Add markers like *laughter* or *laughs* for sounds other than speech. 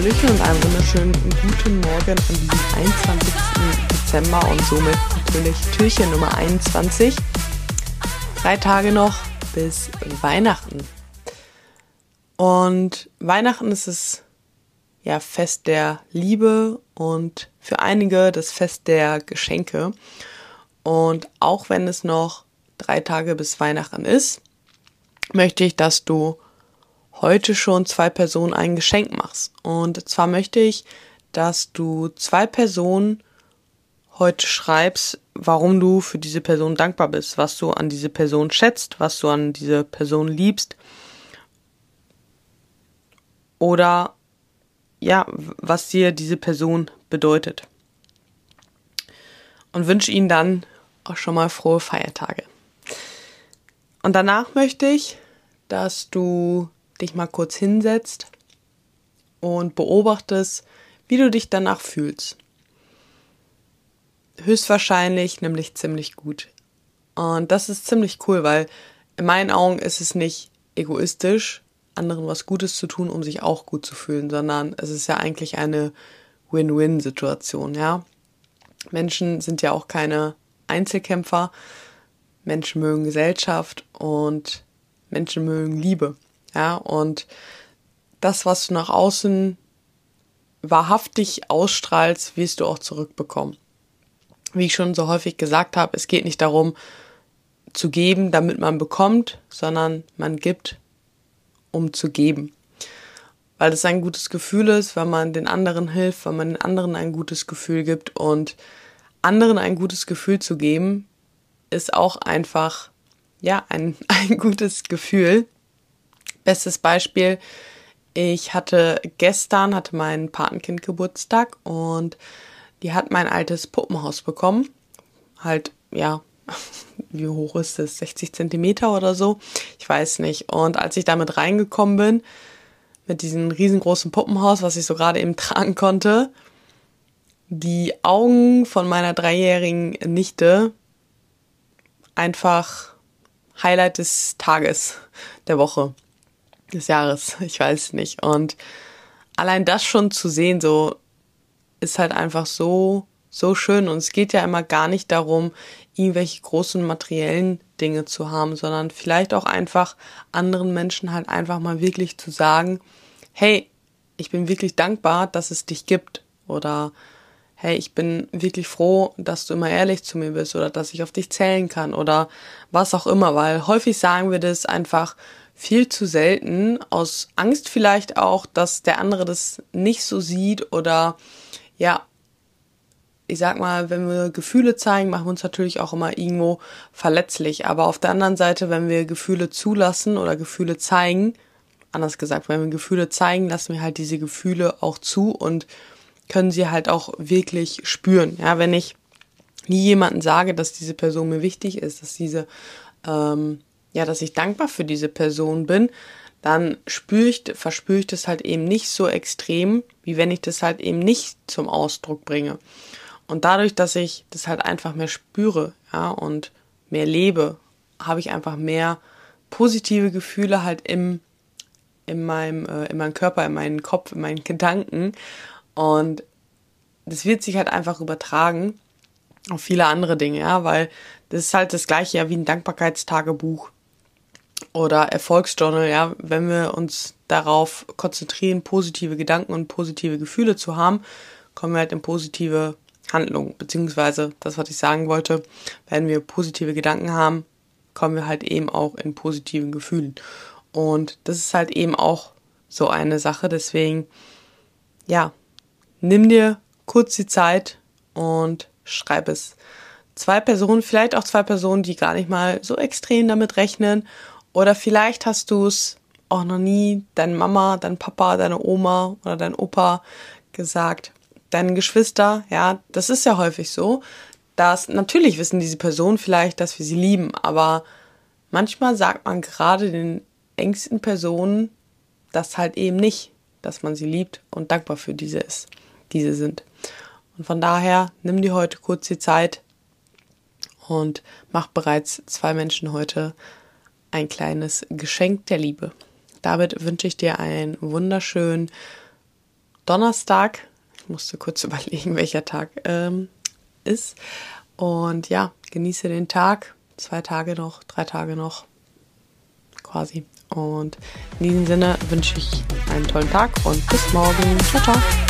Hallöchen und einen wunderschönen guten Morgen an diesem 21. Dezember und somit natürlich Türchen Nummer 21. Drei Tage noch bis Weihnachten. Und Weihnachten ist es ja Fest der Liebe und für einige das Fest der Geschenke. Und auch wenn es noch drei Tage bis Weihnachten ist, möchte ich, dass du heute schon zwei Personen ein Geschenk machst. Und zwar möchte ich, dass du zwei Personen heute schreibst, warum du für diese Person dankbar bist, was du an diese Person schätzt, was du an diese Person liebst. Oder ja, was dir diese Person bedeutet. Und wünsche ihnen dann auch schon mal frohe Feiertage. Und danach möchte ich, dass du dich mal kurz hinsetzt und beobachtest, wie du dich danach fühlst. Höchstwahrscheinlich nämlich ziemlich gut. Und das ist ziemlich cool, weil in meinen Augen ist es nicht egoistisch, anderen was Gutes zu tun, um sich auch gut zu fühlen, sondern es ist ja eigentlich eine Win-Win-Situation, ja. Menschen sind ja auch keine Einzelkämpfer. Menschen mögen Gesellschaft und Menschen mögen Liebe. Ja, und das, was du nach außen wahrhaftig ausstrahlst, wirst du auch zurückbekommen. Wie ich schon so häufig gesagt habe, es geht nicht darum, zu geben, damit man bekommt, sondern man gibt, um zu geben. Weil es ein gutes Gefühl ist, wenn man den anderen hilft, wenn man den anderen ein gutes Gefühl gibt und anderen ein gutes Gefühl zu geben, ist auch einfach, ja, ein, *laughs* ein gutes Gefühl. Bestes Beispiel, ich hatte gestern, hatte mein Patenkind Geburtstag und die hat mein altes Puppenhaus bekommen. Halt, ja, *laughs* wie hoch ist es? 60 Zentimeter oder so? Ich weiß nicht. Und als ich damit reingekommen bin, mit diesem riesengroßen Puppenhaus, was ich so gerade eben *laughs* tragen konnte, die Augen von meiner dreijährigen Nichte einfach Highlight des Tages, der Woche des Jahres, *laughs* ich weiß nicht. Und allein das schon zu sehen, so ist halt einfach so, so schön. Und es geht ja immer gar nicht darum, irgendwelche großen materiellen Dinge zu haben, sondern vielleicht auch einfach anderen Menschen halt einfach mal wirklich zu sagen, hey, ich bin wirklich dankbar, dass es dich gibt. Oder hey, ich bin wirklich froh, dass du immer ehrlich zu mir bist oder dass ich auf dich zählen kann oder was auch immer, weil häufig sagen wir das einfach viel zu selten, aus Angst vielleicht auch, dass der andere das nicht so sieht oder ja, ich sag mal, wenn wir Gefühle zeigen, machen wir uns natürlich auch immer irgendwo verletzlich. Aber auf der anderen Seite, wenn wir Gefühle zulassen oder Gefühle zeigen, anders gesagt, wenn wir Gefühle zeigen, lassen wir halt diese Gefühle auch zu und können sie halt auch wirklich spüren. Ja, wenn ich nie jemanden sage, dass diese Person mir wichtig ist, dass diese ähm, ja, dass ich dankbar für diese Person bin, dann spüre ich, verspüre ich das halt eben nicht so extrem, wie wenn ich das halt eben nicht zum Ausdruck bringe. Und dadurch, dass ich das halt einfach mehr spüre, ja, und mehr lebe, habe ich einfach mehr positive Gefühle halt im, in meinem, äh, in meinem Körper, in meinem Kopf, in meinen Gedanken. Und das wird sich halt einfach übertragen auf viele andere Dinge, ja, weil das ist halt das gleiche ja wie ein Dankbarkeitstagebuch oder Erfolgsjournal, ja, wenn wir uns darauf konzentrieren, positive Gedanken und positive Gefühle zu haben, kommen wir halt in positive Handlungen, beziehungsweise das, was ich sagen wollte, wenn wir positive Gedanken haben, kommen wir halt eben auch in positiven Gefühlen. Und das ist halt eben auch so eine Sache, deswegen, ja, nimm dir kurz die Zeit und schreib es. Zwei Personen, vielleicht auch zwei Personen, die gar nicht mal so extrem damit rechnen oder vielleicht hast du es auch noch nie deine Mama, dein Papa, deine Oma oder dein Opa gesagt. Deinen Geschwister, ja, das ist ja häufig so, dass natürlich wissen diese Personen vielleicht, dass wir sie lieben, aber manchmal sagt man gerade den engsten Personen das halt eben nicht, dass man sie liebt und dankbar für diese ist, diese sind. Und von daher nimm dir heute kurz die Zeit und mach bereits zwei Menschen heute ein kleines Geschenk der Liebe. Damit wünsche ich dir einen wunderschönen Donnerstag. Ich musste kurz *laughs* überlegen, welcher Tag ähm, ist. Und ja, genieße den Tag. Zwei Tage noch, drei Tage noch. Quasi. Und in diesem Sinne wünsche ich einen tollen Tag und bis morgen. Ciao, ciao.